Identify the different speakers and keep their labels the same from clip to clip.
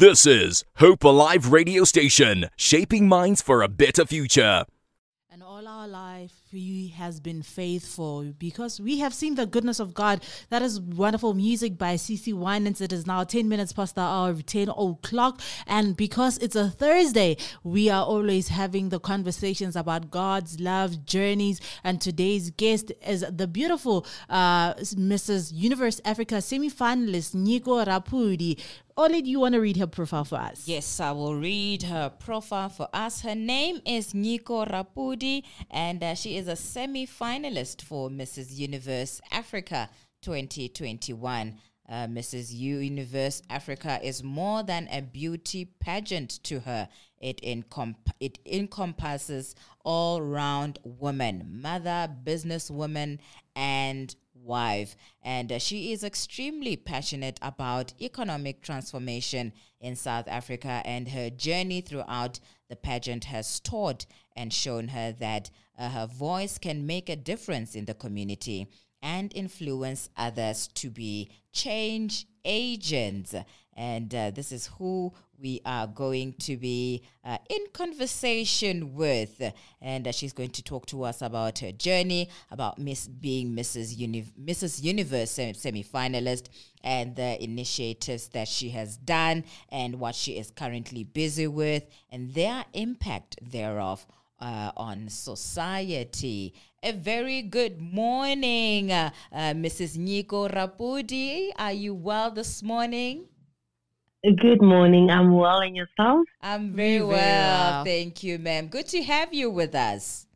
Speaker 1: This is Hope Alive Radio Station, shaping minds for a better future.
Speaker 2: And all our life, He has been faithful because we have seen the goodness of God. That is wonderful music by CeCe Winans. It is now 10 minutes past the hour of 10 o'clock. And because it's a Thursday, we are always having the conversations about God's love journeys. And today's guest is the beautiful uh, Mrs. Universe Africa semi finalist, Nyiko Rapudi. Oli, do you want to read her profile for us?
Speaker 3: Yes, I will read her profile for us. Her name is Nyiko Rapudi, and uh, she is a semi finalist for Mrs. Universe Africa 2021. Uh, Mrs. Universe Africa is more than a beauty pageant to her. It, it encompasses all round woman, mother, businesswoman, and wife. And uh, she is extremely passionate about economic transformation in South Africa, and her journey throughout the pageant has taught and shown her that uh, her voice can make a difference in the community and influence others to be change agents. And uh, this is who we are going to be uh, in conversation with. And uh, she's going to talk to us about her journey, about Miss being Mrs. Uni- Mrs. Universe semi finalist, and the initiatives that she has done, and what she is currently busy with, and their impact thereof. Uh, on society. A very good morning, uh, uh, Mrs. Nyiko Rapudi. Are you well this morning?
Speaker 4: Good morning. I'm well, and yourself?
Speaker 3: I'm very, very well. well. Thank you, ma'am. Good to have you with us.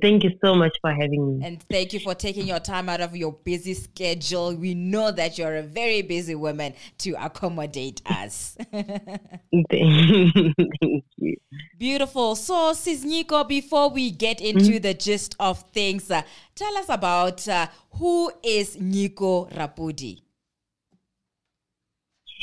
Speaker 4: Thank you so much for having me.
Speaker 3: And thank you for taking your time out of your busy schedule. We know that you're a very busy woman to accommodate us.
Speaker 4: thank you.
Speaker 3: Beautiful. So, Sis Nyiko, before we get into mm-hmm. the gist of things, uh, tell us about uh, who is Nyiko Rapudi?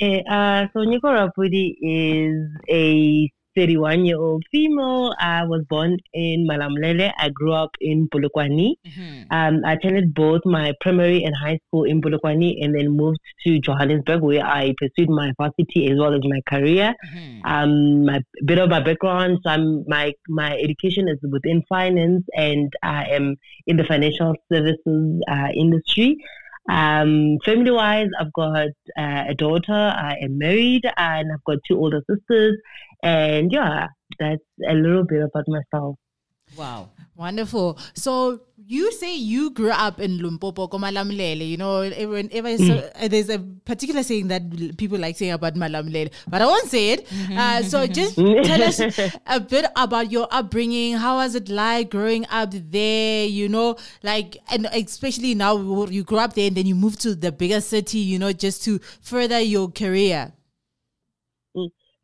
Speaker 4: Okay, uh, so Nyiko Pudi is a 31 year old female. I was born in Malamulele. I grew up in Polokwane. Mm-hmm. Um, I attended both my primary and high school in Polokwane and then moved to Johannesburg where I pursued my varsity as well as my career. Mm-hmm. Um, my bit of my background, so I'm, my, my education is within finance and I am in the financial services uh, industry. Um, family wise, I've got uh, a daughter, I am married, and I've got two older sisters. And yeah, that's a little bit about myself.
Speaker 3: Wow.
Speaker 2: Wonderful. So you say you grew up in Limpopo, Komalamlele. You know, whenever mm. there's a particular saying that people like saying about Malamulele, but I won't say it. Uh, so just tell us a bit about your upbringing. How was it like growing up there? You know, like, and especially now you grew up there and then you moved to the bigger city, you know, just to further your career.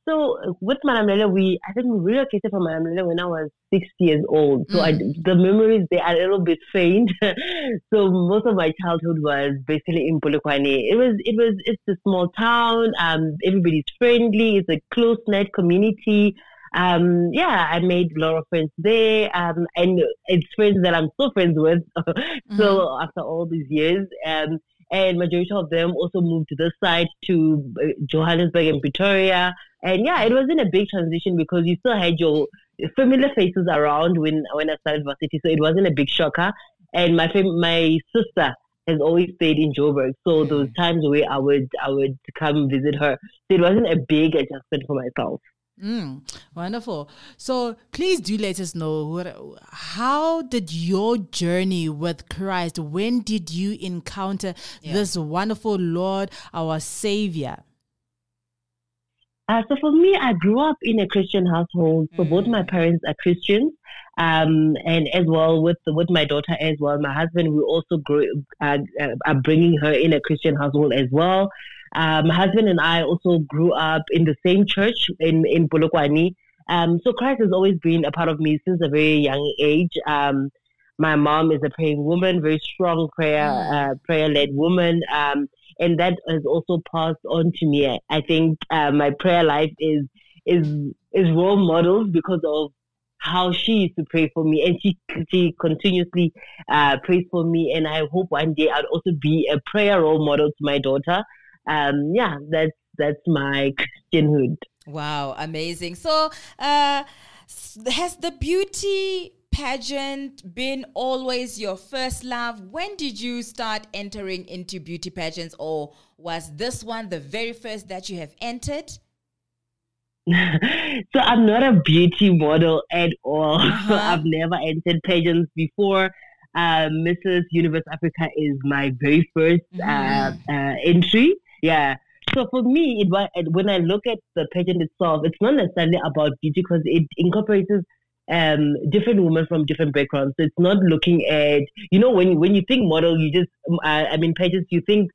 Speaker 4: So with Malamulele, we I think we relocated from Malamulele when I was six years old. So mm. I, the memories they are a little bit faint. so most of my childhood was basically in Polokwane. It was it was it's a small town. Um, everybody's friendly. It's a close knit community. Um, yeah, I made a lot of friends there. Um, and it's friends that I'm still friends with. so mm-hmm. after all these years, um, and majority of them also moved to this side to uh, Johannesburg and Pretoria. And yeah, it wasn't a big transition because you still had your familiar faces around when when I started varsity, so it wasn't a big shocker. And my fam- my sister has always stayed in Joburg, so those times where I would I would come visit her, so it wasn't a big adjustment for myself.
Speaker 2: Mm, wonderful. So please do let us know what, how did your journey with Christ? When did you encounter yeah. this wonderful Lord, our Savior?
Speaker 4: Uh, so for me, I grew up in a Christian household. So mm. both my parents are Christians, um, and as well with with my daughter as well. My husband, we also grew, uh, uh, are bringing her in a Christian household as well. Uh, my husband and I also grew up in the same church in in Polokwane. Um, so Christ has always been a part of me since a very young age. Um, my mom is a praying woman, very strong prayer mm. uh, prayer led woman, um, and that has also passed on to me. I think uh, my prayer life is is is role models because of how she used to pray for me, and she she continuously uh, prays for me. And I hope one day I'd also be a prayer role model to my daughter um, yeah, that's that's my Christianhood.
Speaker 3: Wow, amazing. So, uh, has the beauty pageant been always your first love? When did you start entering into beauty pageants, or was this one the very first that you have entered?
Speaker 4: so I'm not a beauty model at all. Uh-huh. I've never entered pageants before. Uh, Mrs. Universe Africa is my very first uh, mm. uh, entry. Yeah. So for me, it was when I look at the pageant itself, it's not necessarily about beauty because it incorporates um, different women from different backgrounds. So it's not looking at you know when when you think model, you just uh, I mean pageants, you think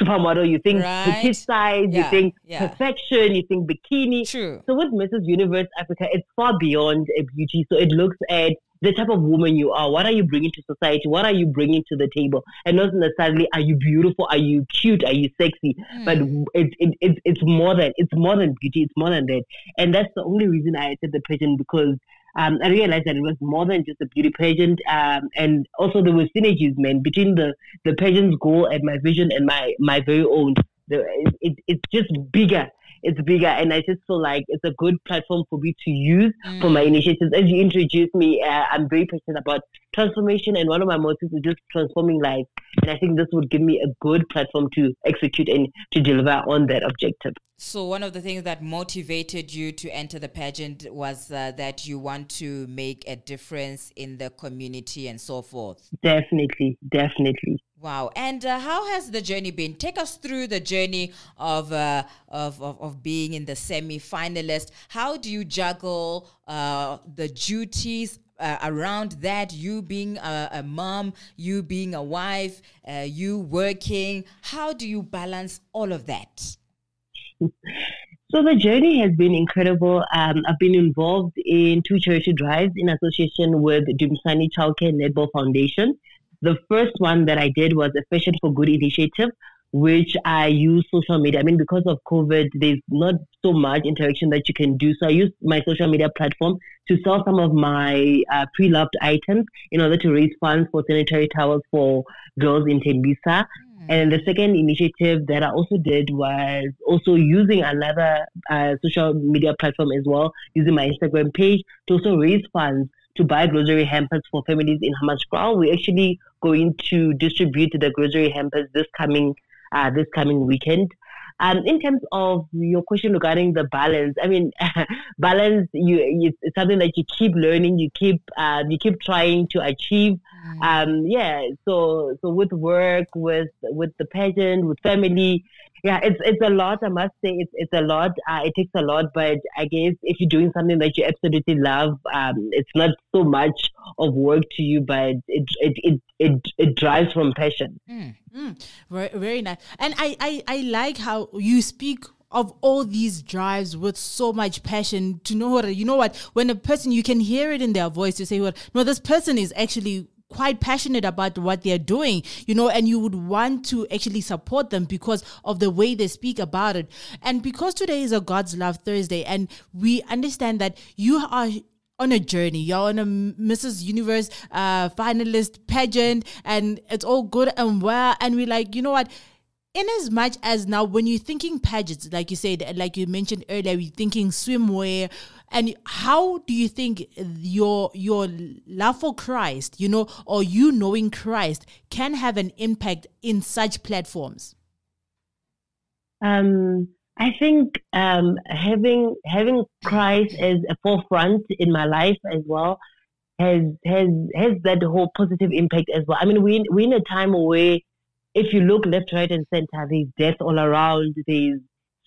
Speaker 4: supermodel, you think right. petite size, yeah, you think yeah. perfection, you think bikini.
Speaker 3: True.
Speaker 4: So with Mrs. Universe Africa, it's far beyond a beauty. So it looks at the type of woman you are. What are you bringing to society? What are you bringing to the table? And not necessarily are you beautiful, are you cute, are you sexy? Mm. But it's it, it, it's more than it's more than beauty. It's more than that. And that's the only reason I entered the pageant because um, I realized that it was more than just a beauty pageant, um, and also there were synergies, man, between the the pageant's goal and my vision and my my very own. The, it, it, it's just bigger it's bigger and I just feel like it's a good platform for me to use mm. for my mm. initiatives. As you introduced me, uh, I'm very passionate about transformation and one of my motives is just transforming lives. And I think this would give me a good platform to execute and to deliver on that objective.
Speaker 3: So, one of the things that motivated you to enter the pageant was uh, that you want to make a difference in the community and so forth.
Speaker 4: Definitely, definitely.
Speaker 3: Wow. And uh, how has the journey been? Take us through the journey of, uh, of, of, of, being in the semi finalist. How do you juggle uh, the duties uh, around that? You being a, a, mom, you being a wife, uh, you working. How do you balance all of that?
Speaker 4: So the journey has been incredible. Um, I've been involved in two charity drives in association with Dumisani Childcare Netball Foundation. The first one that I did was a Fashion for Good initiative, which I use social media. I mean, because of COVID, there's not so much interaction that you can do. So I use my social media platform to sell some of my uh, pre-loved items in order to raise funds for sanitary towels for girls in Tembisa. Hmm. And the second initiative that I also did was also using another uh, social media platform as well, using my Instagram page to also raise funds to buy grocery hampers for families in Hammanskraal. We're actually going to distribute the grocery hampers this coming uh, this coming weekend. Um, in terms of your question regarding the balance, I mean, balance you it's something that you keep learning, you keep uh, you keep trying to achieve. Mm. Um, yeah, so so with work, with with the pageant, with family, yeah, it's it's a lot. I must say, it's it's a lot. Uh, it takes a lot, but I guess if you're doing something that you absolutely love, um, it's not so much of work to you, but it it it it, it drives from passion.
Speaker 2: Mm, mm, very very nice, and I, I I like how you speak of all these drives with so much passion to know what you know what when a person you can hear it in their voice to say what no this person is actually quite passionate about what they're doing, you know, and you would want to actually support them because of the way they speak about it. And because today is a God's Love Thursday, and we understand that you are on a journey. You're on a Mrs. Universe uh, finalist pageant, and it's all good and well. And we're like, you know what? in as much as now when you're thinking pageants like you said like you mentioned earlier you're thinking swimwear and how do you think your your love for Christ, you know, or you knowing Christ can have an impact in such platforms?
Speaker 4: Um, I think um, having having Christ as a forefront in my life as well has has has that whole positive impact as well. I mean, we we're in a time where if you look left, right, and center, there's death all around. There's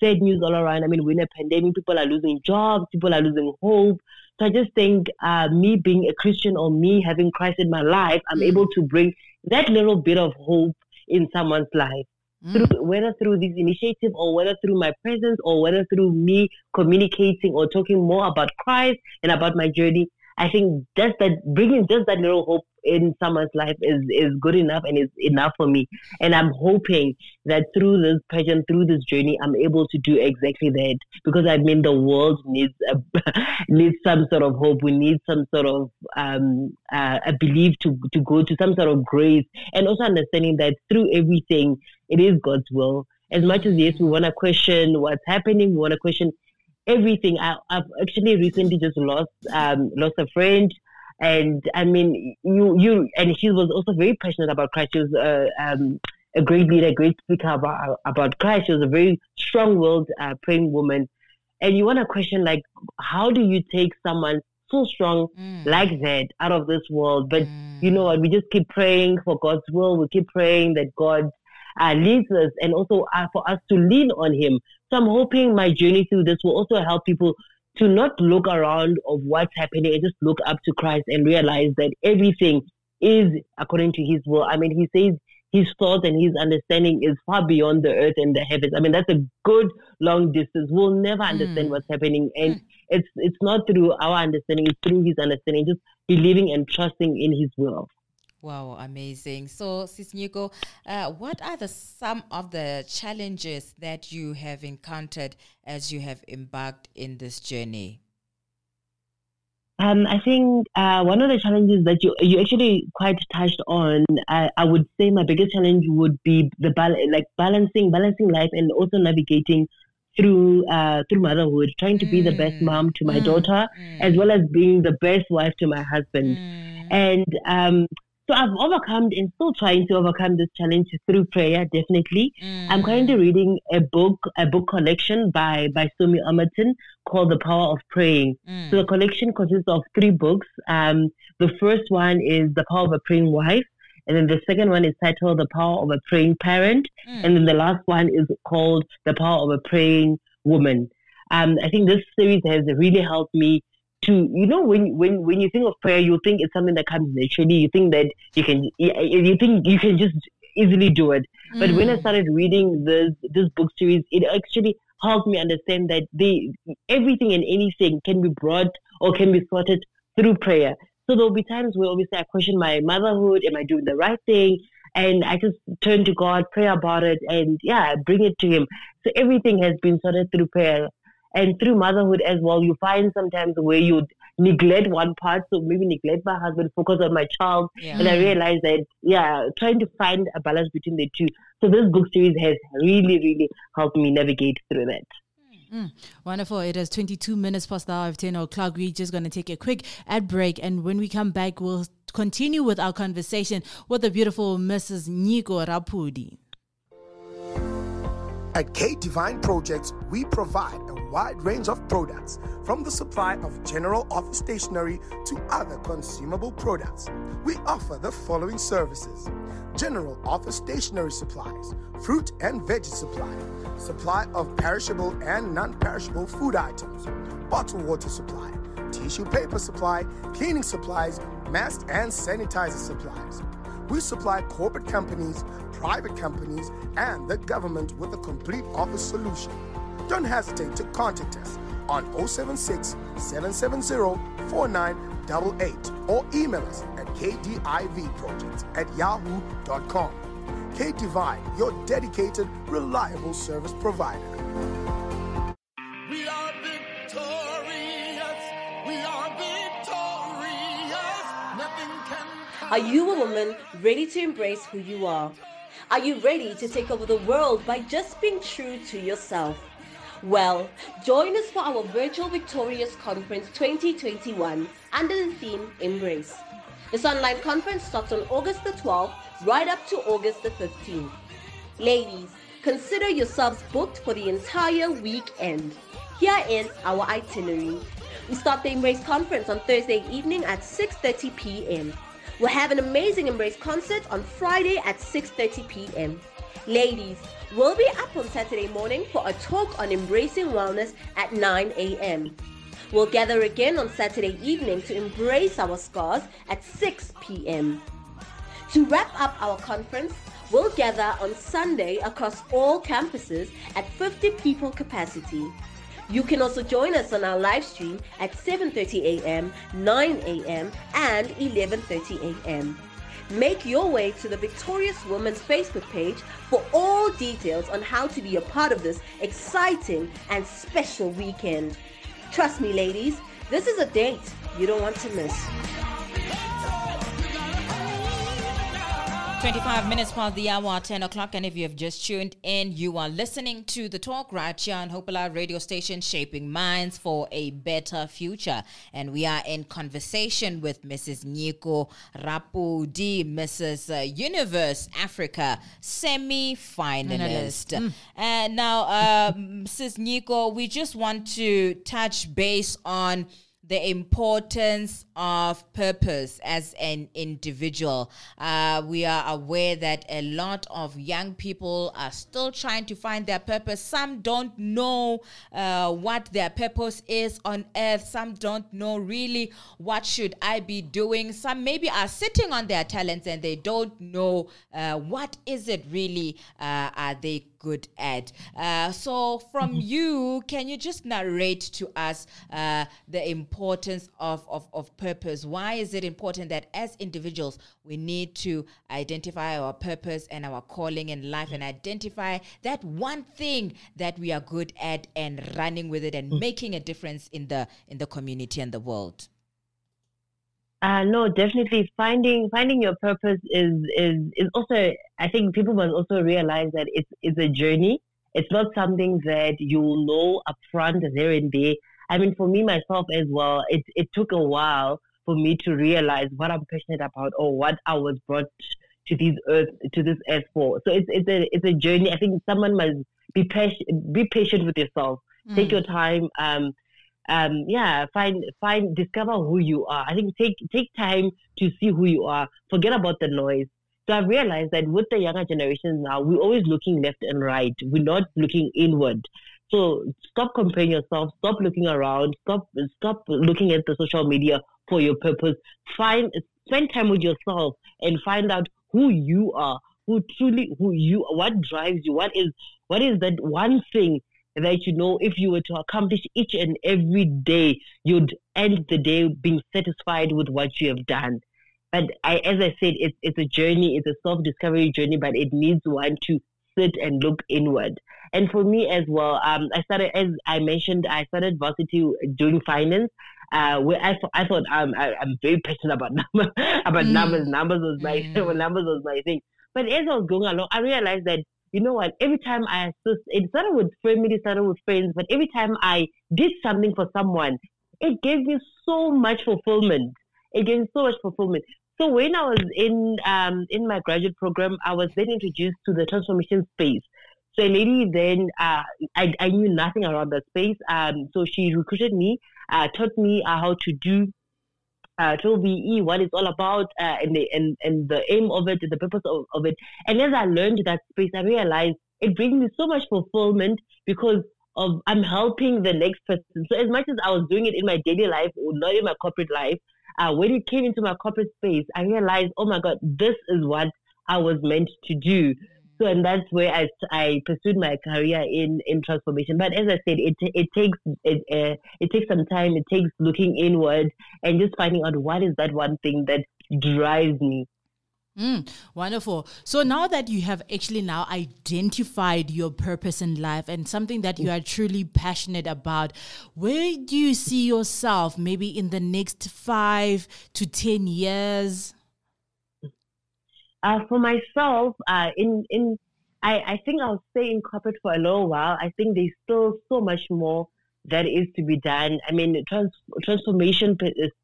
Speaker 4: sad news all around. I mean, we're in a pandemic, people are losing jobs, people are losing hope. So I just think uh, me being a Christian or me having Christ in my life, I'm mm. able to bring that little bit of hope in someone's life. Mm. Through, whether through this initiative or whether through my presence or whether through me communicating or talking more about Christ and about my journey, I think just that bringing just that little hope in someone's life is is good enough and is enough for me. And I'm hoping that through this passion, through this journey, I'm able to do exactly that because I mean the world needs a, needs some sort of hope. We need some sort of um, uh, a belief to to go to some sort of grace, and also understanding that through everything, it is God's will As much as yes, we want to question what's happening, we want to question everything. I, have actually recently just lost um, lost a friend, and I mean, you you and she was also very passionate about Christ. She was uh, um, a great leader, a great speaker about about Christ. She was a very strong-willed, uh, praying woman, and you want to question like, how do you take someone so strong mm. like that out of this world? But mm. you know what? We just keep praying for God's will. We keep praying that God uh, leads us, and also uh, for us to lean on Him. So I'm hoping my journey through this will also help people to not look around of what's happening and just look up to Christ and realize that everything is according to His will. I mean, He says his thought and his understanding is far beyond the earth and the heavens. I mean, that's a good long distance. We'll never understand mm. what's happening. And mm. it's it's not through our understanding, it's through his understanding, just believing and trusting in his will.
Speaker 3: Wow, amazing. So, Sis Nyiko, uh, what are the some of the challenges that you have encountered as you have embarked in this journey?
Speaker 4: Um, I think uh, one of the challenges that you you actually quite touched on, I, I would say my biggest challenge would be the bal- like balancing balancing life and also navigating through uh, through motherhood, trying to be the best mm. mom to my mm. daughter, mm. as well as being the best wife to my husband. Mm. And um, so I've overcome and still trying to overcome this challenge through prayer, definitely. Mm. I'm currently reading a book, a book collection by, by Stormie Omartian called The Power of Praying. Mm. So the collection consists of three books. Um, the first one is The Power of a Praying Wife. And then the second one is titled The Power of a Praying Parent. Mm. And then the last one is called The Power of a Praying Woman. Um, I think this series has really helped me to you know when when when you think of prayer you think it's something that comes naturally you think that you can you think you can just easily do it mm. but when i mm. started reading this this book series it actually helped me understand that they everything and anything can be brought or can be sorted through prayer so there'll be times where obviously i question my motherhood am i doing the right thing and I just turn to God, pray about it, and yeah, bring it to Him. So everything has been sorted through prayer and through motherhood as well, you find sometimes where you neglect one part, so maybe neglect my husband, focus on my child, yeah. and I realized that yeah, trying to find a balance between the two. So this book series has really, really helped me navigate through that.
Speaker 2: Mm, wonderful. It is 22 minutes past the hour of 10 o'clock. We're just going to take a quick ad break. And when we come back, we'll continue with our conversation with the beautiful Mrs. Nyiko Rapudi.
Speaker 5: At K Divine Projects, we provide a wide range of products, from the supply of general office stationery to other consumable products. We offer the following services general office stationery supplies, fruit and veggie supply, supply of perishable and non perishable food items, bottled water supply, tissue paper supply, cleaning supplies, mask and sanitizer supplies. We supply corporate companies private companies, and the government with a complete office solution. Don't hesitate to contact us on 076 770 4988 or email us at kdivprojects at yahoo.com. KDivine, your dedicated, reliable service provider. Are
Speaker 6: you a woman ready to embrace who you are? Are you ready to take over the world by just being true to yourself? Well, join us for our virtual Victorious Conference 2021 under the theme Embrace. This online conference starts on August the 12th right up to August the 15th. Ladies, consider yourselves booked for the entire weekend. Here is our itinerary. We start the Embrace conference on Thursday evening at 6:30 p.m. We'll have an amazing Embrace concert on Friday at 6:30 p.m. Ladies, we'll be up on Saturday morning for a talk on embracing wellness at 9 a.m. We'll gather again on Saturday evening to embrace our scars at 6 p.m. To wrap up our conference, we'll gather on Sunday across all campuses at 50 people capacity. You can also join us on our live stream at 7:30 a.m., 9 a.m., and 11:30 a.m. Make your way to the Victorious Woman's Facebook page for all details on how to be a part of this exciting and special weekend. Trust me, ladies, this is a date you don't want to miss.
Speaker 3: 25 minutes past the hour, 10 o'clock. And if you have just tuned in, you are listening to the talk right here on Hope Alive radio station, Shaping Minds for a Better Future. And we are in conversation with Mrs. Nyiko Rapudi, Mrs. Uh, Universe Africa semi finalist. Mm. And now, uh, Mrs. Nyiko, we just want to touch base on the importance of purpose as an individual. Uh, we are aware that a lot of young people are still trying to find their purpose. Some don't know uh, what their purpose is on earth. Some don't know really what should I be doing. Some maybe are sitting on their talents and they don't know uh, what is it really uh, are they good at. Uh, so, from mm-hmm. you, can you just narrate to us uh, the importance of, of, of purpose? Why is it important that as individuals we need to identify our purpose and our calling in life and identify that one thing that we are good at and running with it and mm. making a difference in the in the community and the world?
Speaker 4: Uh, no, definitely finding finding your purpose is is is also. I think people must also realize that it's it's a journey. It's not something that you know upfront there and there. I mean, for me myself as well, it it took a while for me to realize what I'm passionate about or what I was brought to this earth to this earth for. So it's it's a it's a journey. I think someone must be patient be patient with yourself. Mm. Take your time. Um, um, yeah, find find discover who you are. I think take take time to see who you are. Forget about the noise. So I've realized that with the younger generations now, we're always looking left and right. We're not looking inward. So stop comparing yourself. Stop looking around. Stop stop looking at the social media for your purpose. Find spend time with yourself and find out who you are. Who truly who you what drives you? What is what is that one thing that you know if you were to accomplish each and every day, you'd end the day being satisfied with what you have done. But I, as I said, it's, it's a journey, it's a self discovery journey, but it needs one to sit and look inward. And for me as well, um, I started, as I mentioned, I started varsity doing finance. Uh, where I, I thought um, I, am very passionate about numbers, about mm. numbers. Numbers was my mm. numbers was my thing. But as I was going along, I realized that you know what? Every time I assist, it started with family, started with friends, but every time I did something for someone, it gave me so much fulfillment. It gave me so much fulfillment. So when I was in um, in my graduate program, I was then introduced to the transformation space. So a lady then, uh, I, I knew nothing around that space. Um, so she recruited me, uh, taught me uh, how to do uh, BEE, what it's all about, uh, and, the, and, and the aim of it, and the purpose of, of it. And as I learned that space, I realized it brings me so much fulfillment because of I'm helping the next person. So as much as I was doing it in my daily life or not in my corporate life, uh, when it came into my corporate space, I realized, oh my God, this is what I was meant to do. So, and that's where I, I pursued my career in, in transformation. But as I said, it it takes it uh, it takes some time. It takes looking inward and just finding out what is that one thing that drives me.
Speaker 2: Mm, wonderful. So now that you have actually now identified your purpose in life and something that you are truly passionate about, where do you see yourself maybe in the next five to ten years?
Speaker 4: Uh, for myself, uh, in in I, I think I'll stay in corporate for a little while. I think there's still so much more that is to be done. I mean, trans, transformation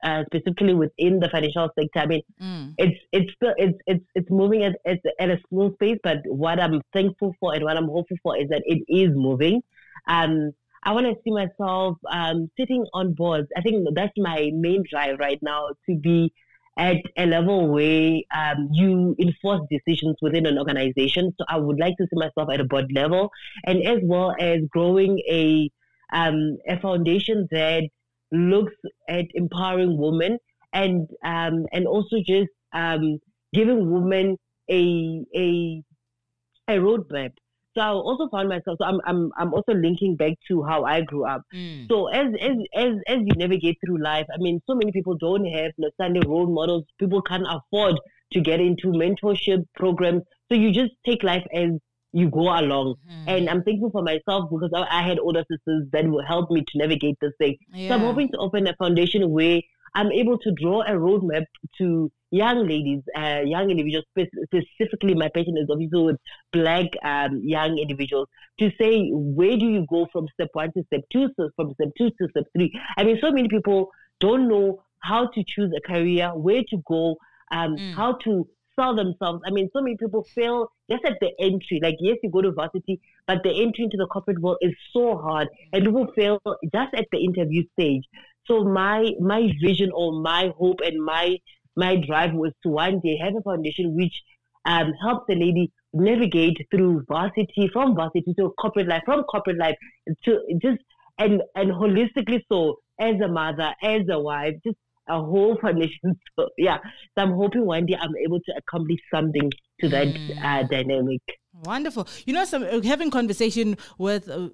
Speaker 4: uh, specifically within the financial sector. I mean, mm. it's it's still it's it's it's moving at, at at a slow pace. But what I'm thankful for and what I'm hopeful for is that it is moving. Um, I want to see myself um, sitting on boards. I think that's my main drive right now to be at a level where um, you enforce decisions within an organization. So I would like to see myself at a board level, and as well as growing a um, a foundation that looks at empowering women and um, and also just um, giving women a a a roadmap so I also found myself. So I'm I'm I'm also linking back to how I grew up. Mm. So as as as as you navigate through life, I mean, so many people don't have the understanding role models. People can't afford to get into mentorship programs. So you just take life as you go along. Mm. And I'm thankful for myself because I, I had older sisters that will help me to navigate this thing. Yeah. So I'm hoping to open a foundation where I'm able to draw a roadmap to young ladies, uh, young individuals, specifically my patient is obviously with black um, young individuals, to say where do you go from step one to step two, so from step two to step three. I mean, so many people don't know how to choose a career, where to go, um, mm. how to sell themselves. I mean, so many people fail just at the entry. Like, yes, you go to varsity, but the entry into the corporate world is so hard, and people fail just at the interview stage. So my my vision or my hope and my my drive was to one day have a foundation which um, helps the lady navigate through varsity, from varsity to corporate life, from corporate life to just and and holistically so as a mother, as a wife, just a whole foundation. So yeah, so I'm hoping one day I'm able to accomplish something to that mm. uh, dynamic.
Speaker 2: Wonderful. You know, some having conversation with uh,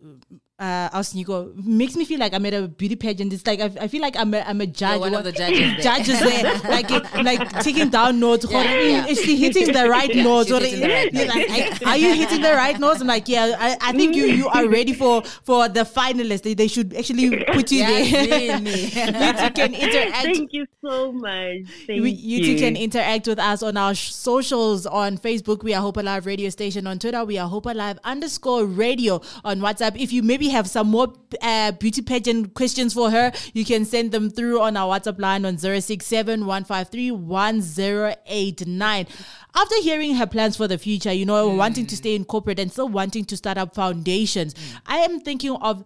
Speaker 2: uh, us, Nyiko, makes me feel like I'm at a beauty pageant. It's like I, I feel like I'm a, I'm a judge.
Speaker 3: You're one of the judges. There.
Speaker 2: Judges there, like like taking down notes. Yeah, yeah. Is she hitting the right yeah, notes? Or, the right like, are you hitting the right notes? I'm like, yeah. I, I think you you are ready for for the finalists. They, they should actually put you
Speaker 3: yes,
Speaker 2: there.
Speaker 3: Really.
Speaker 4: you two can interact. Thank you so much. Thank we,
Speaker 2: you, you two can interact with us on our socials on Facebook. We are Hope Alive Radio Station on Twitter. We are Hope Alive underscore Radio on WhatsApp. If you maybe have some more uh, beauty pageant questions for her, you can send them through on our WhatsApp line on 067 153 after hearing her plans for the future, you know, mm. wanting to stay in corporate and still wanting to start up foundations, mm. I am thinking of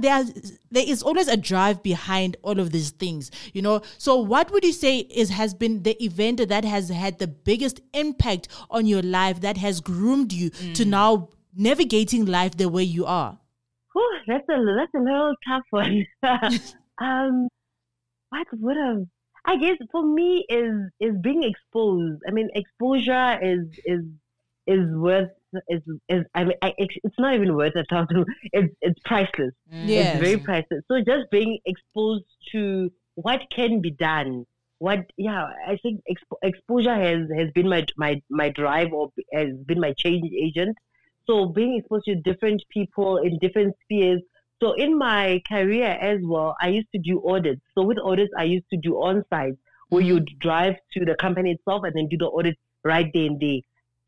Speaker 2: there. There is always a drive behind all of these things, you know. So, what would you say is has been the event that has had the biggest impact on your life that has groomed you mm. to now navigating life the way you are?
Speaker 4: Whew, that's a that's a little tough one. um, what would have I guess for me is is being exposed. I mean, exposure is is is worth is is I mean I, it's not even worth a thousand. It's it's priceless.
Speaker 2: Mm. Yes.
Speaker 4: It's very priceless. So just being exposed to what can be done. What yeah, I think expo- exposure has has been my my my drive or has been my change agent. So being exposed to different people in different spheres so in my career as well, I used to do audits. So with audits, I used to do on-site where mm-hmm. you drive to the company itself and then do the audit right there and there.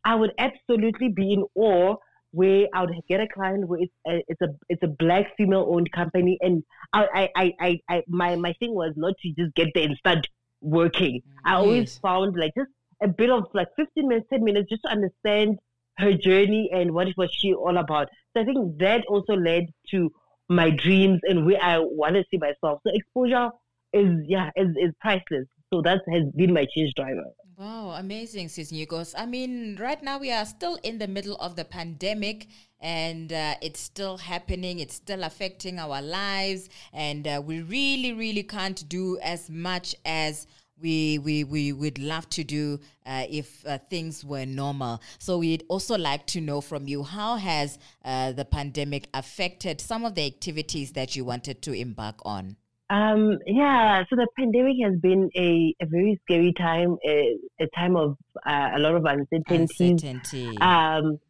Speaker 4: I would absolutely be in awe where I would get a client where it's a, it's a it's a black female owned company and I, I, I, I, my my thing was not to just get there and start working. I mm. always found like just a bit of like 15 minutes, 10 minutes just to understand her journey and what it was she all about. So I think that also led to my dreams and where I want to see myself. So exposure is yeah is, is priceless. So that has been my change driver.
Speaker 3: Wow, amazing, Sis Nugos. I mean, right now we are still in the middle of the pandemic and uh, it's still happening. It's still affecting our lives. And uh, we really, really can't do as much as we we we would love to do uh, if uh, things were normal. So we'd also like to know from you how has uh, the pandemic affected some of the activities that you wanted to embark on.
Speaker 4: Um, yeah, so the pandemic has been a, a very scary time, a, a time of uh, a lot of uncertainty.
Speaker 3: Uncertainty.
Speaker 4: Um,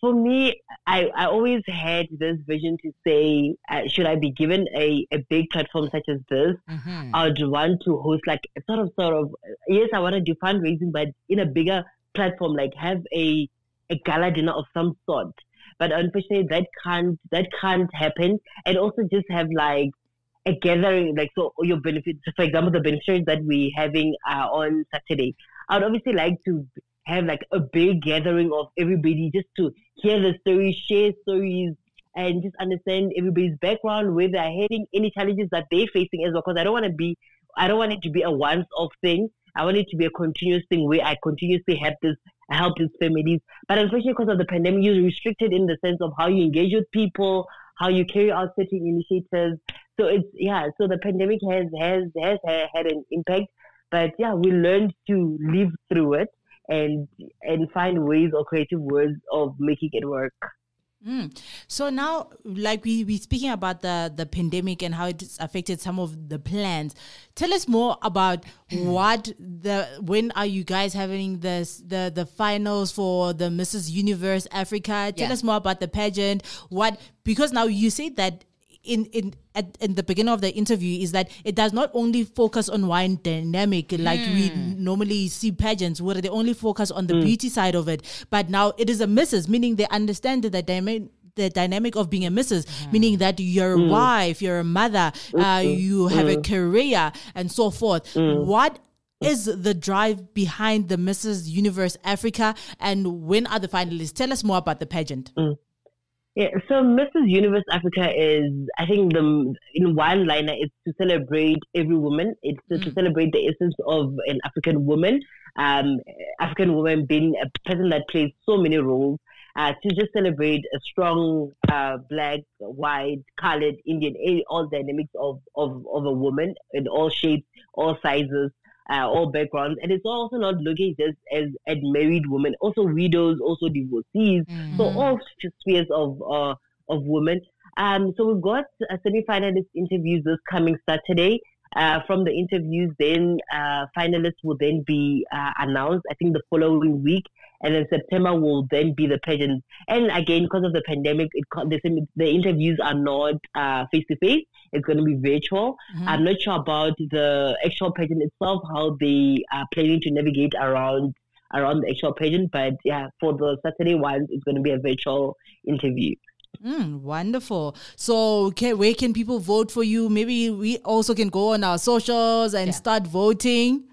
Speaker 4: for me, I, I always had this vision to say, uh, should I be given a, a big platform such as this, mm-hmm. I would want to host like sort of, sort of, yes, I want to do fundraising, but in a bigger platform, like have a, a gala dinner of some sort. But unfortunately, that can't, that can't happen. And also just have like a gathering, like, so your benefits, for example, the beneficiaries that we're having uh, on Saturday. I would obviously like to have like a big gathering of everybody just to hear the stories, share stories, and just understand everybody's background, where they're heading, any challenges that they're facing as well. Because I don't want to be, I don't want it to be a once-off thing. I want it to be a continuous thing where I continuously help this, help these families. But unfortunately, because of the pandemic, you're restricted in the sense of how you engage with people, how you carry out certain initiatives. So it's yeah. So the pandemic has has has had an impact. But yeah, we learned to live through it and and find ways or creative ways of making it work.
Speaker 2: Mm. So now, like we we speaking about the the pandemic and how it's affected some of the plans. Tell us more about what the when are you guys having this the the finals for the Mrs. Universe Africa? Tell yeah. us more about the pageant. What because now you say that in in at in the beginning of the interview is that it does not only focus on one dynamic like mm. we hmm. normally see pageants where they only focus on the mm. beauty side of it, but now it is a missus, meaning they understand the dynamic the dynamic of being a missus, mm. meaning that you're a mm. wife, you're a mother, uh, mm-hmm. you have a mm. career, and so forth. Mm. What is the drive behind the Mrs. Universe Africa, and when are the finalists? Tell us more about the pageant.
Speaker 4: Mm. Yeah, so Mrs. Universe Africa is, I think, the in one liner, it's to celebrate every woman. It's to, mm. to celebrate the essence of an African woman. Um, African woman being a person that plays so many roles uh, to just celebrate a strong uh, black, white, colored, Indian, all dynamics of, of, of a woman in all shapes, all sizes, uh, all backgrounds. And it's also not looking just as at married women, also widows, also divorcees. Mm-hmm. So all spheres of uh, of women. Um, so we've got a semi-finalist interviews this coming Saturday. Uh, from the interviews, then uh, finalists will then be uh, announced. I think the following week, and then September will then be the pageant. And again, because of the pandemic, it, the, the interviews are not face to face. It's going to be virtual. Mm-hmm. I'm not sure about the actual pageant itself, how they are planning to navigate around around the actual pageant. But yeah, for the Saturday ones, it's going to be a virtual interview.
Speaker 2: Mm, wonderful. So, okay, where can people vote for you? Maybe we also can go on our socials and yeah. start voting.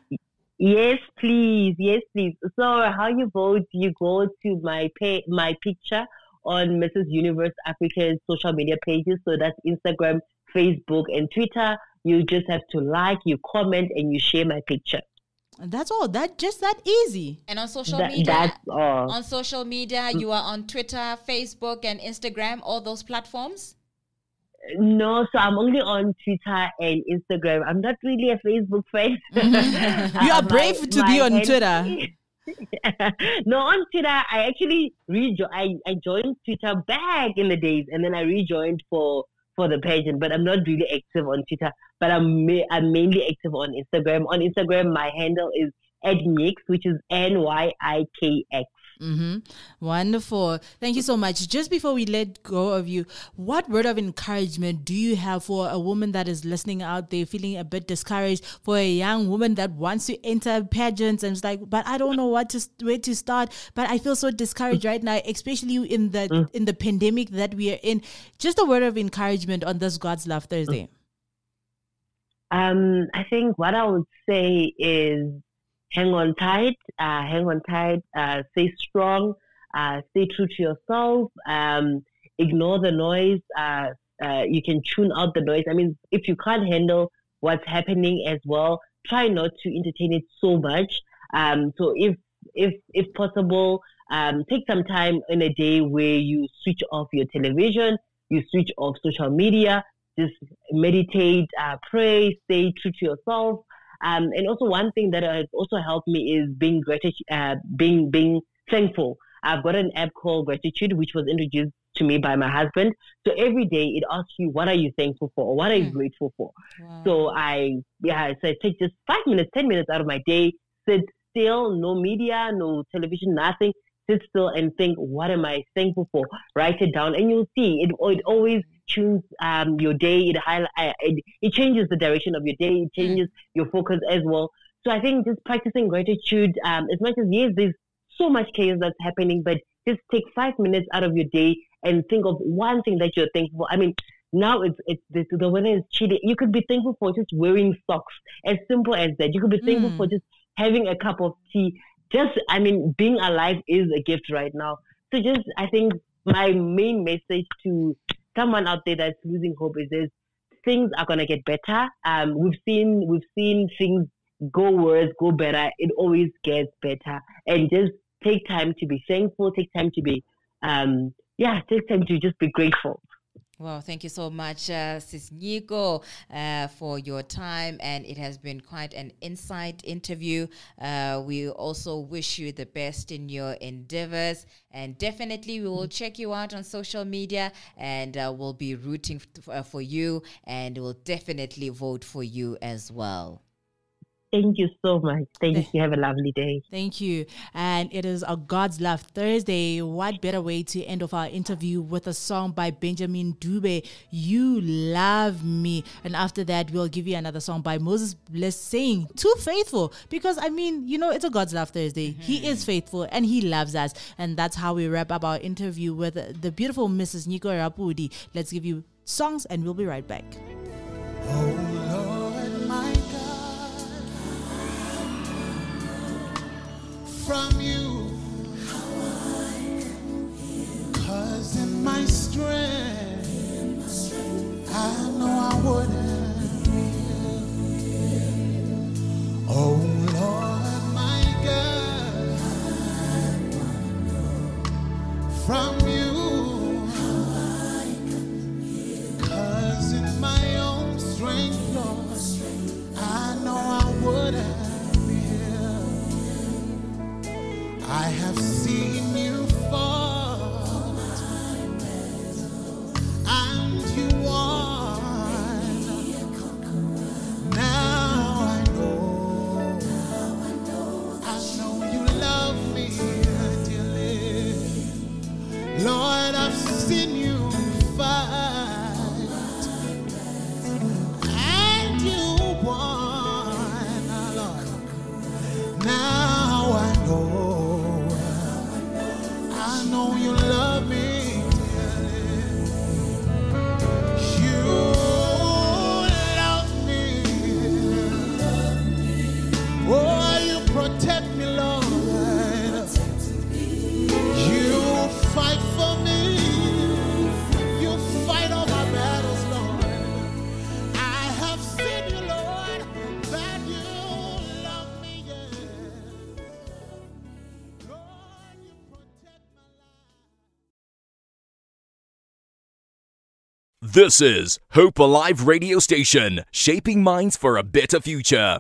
Speaker 4: Yes, please. Yes, please. So, how you vote? You go to my pay, my picture on Mrs. Universe Africa's social media pages. So that's Instagram, Facebook, and Twitter. You just have to like, you comment, and you share my picture.
Speaker 2: That's all. That just that easy.
Speaker 3: And on social that, media, that's all. On social media, you are on Twitter, Facebook, and Instagram. All those platforms.
Speaker 4: No, so I'm only on Twitter and Instagram. I'm not really a Facebook fan.
Speaker 2: you are brave my, to be on Twitter.
Speaker 4: no, on Twitter, I actually rejo- I, I joined Twitter back in the days, and then I rejoined for for the pageant. But I'm not really active on Twitter. But I'm ma- I'm mainly active on Instagram. On Instagram, my handle is Nyx, which is N Y I K X.
Speaker 2: Mm-hmm. Wonderful. Thank you so much. Just before we let go of you, what word of encouragement do you have for a woman that is listening out there feeling a bit discouraged, for a young woman that wants to enter pageants and is like, but I don't know what to where to start, but I feel so discouraged right now, especially in the mm. in the pandemic that we are in. Just a word of encouragement on this God's Love Thursday.
Speaker 4: Um, I think what I would say is hang on tight, uh, hang on tight, uh, stay strong, uh, stay true to yourself, um, ignore the noise. Uh, uh, you can tune out the noise. I mean, if you can't handle what's happening as well, try not to entertain it so much. Um, so if if if possible, um, take some time in a day where you switch off your television, you switch off social media, just meditate, uh, pray, stay true to yourself. Um, and also one thing that has also helped me is being gratitude, uh, being being thankful. I've got an app called Gratitude, which was introduced to me by my husband. So every day it asks you, what are you thankful for? Or what are you mm. grateful for? Wow. So I, yeah, so I take just five minutes, 10 minutes out of my day, sit still, no media, no television, nothing. Sit still and think, what am I thankful for? Write it down and you'll see it, it always tunes um, your day. It, highlight, uh, it, it changes the direction of your day. It changes mm. your focus as well. So I think just practicing gratitude, um, as much as yes, there's so much chaos that's happening, but just take five minutes out of your day and think of one thing that you're thankful. I mean, now it's it's the, the weather is chilly. You could be thankful for just wearing socks, as simple as that. You could be thankful mm. for just having a cup of tea. Just, I mean, being alive is a gift right now. So just, I think my main message to someone out there that's losing hope is this things are gonna get better. Um, we've seen we've seen things go worse, go better. It always gets better, and just take time to be thankful. Take time to be, um, yeah, take time to just be grateful.
Speaker 3: Well, thank you so much, uh, Sis Nyiko, uh, for your time. And it has been quite an insight interview. Uh, we also wish you the best in your endeavors. And definitely, we will check you out on social media and uh, we'll be rooting f- uh, for you. And we'll definitely vote for you as well.
Speaker 4: Thank you so much. Thank you. Have a lovely day.
Speaker 7: Thank you. And it is a God's Love Thursday. What better way to end off our interview with a song by Benjamin Dube, You Love Me. And after that, we'll give you another song by Moses Bliss saying, Too faithful. Because, I mean, you know, it's a God's Love Thursday. Mm-hmm. He is faithful and he loves us. And that's how we wrap up our interview with the beautiful Mrs. Nyiko Rapudi. Let's give you songs and we'll be right back. Oh, from you. Cause in my strength, I know I wouldn't Oh Lord, my God, from Lord,
Speaker 1: This is Hope Alive Radio Station, shaping minds for a better future.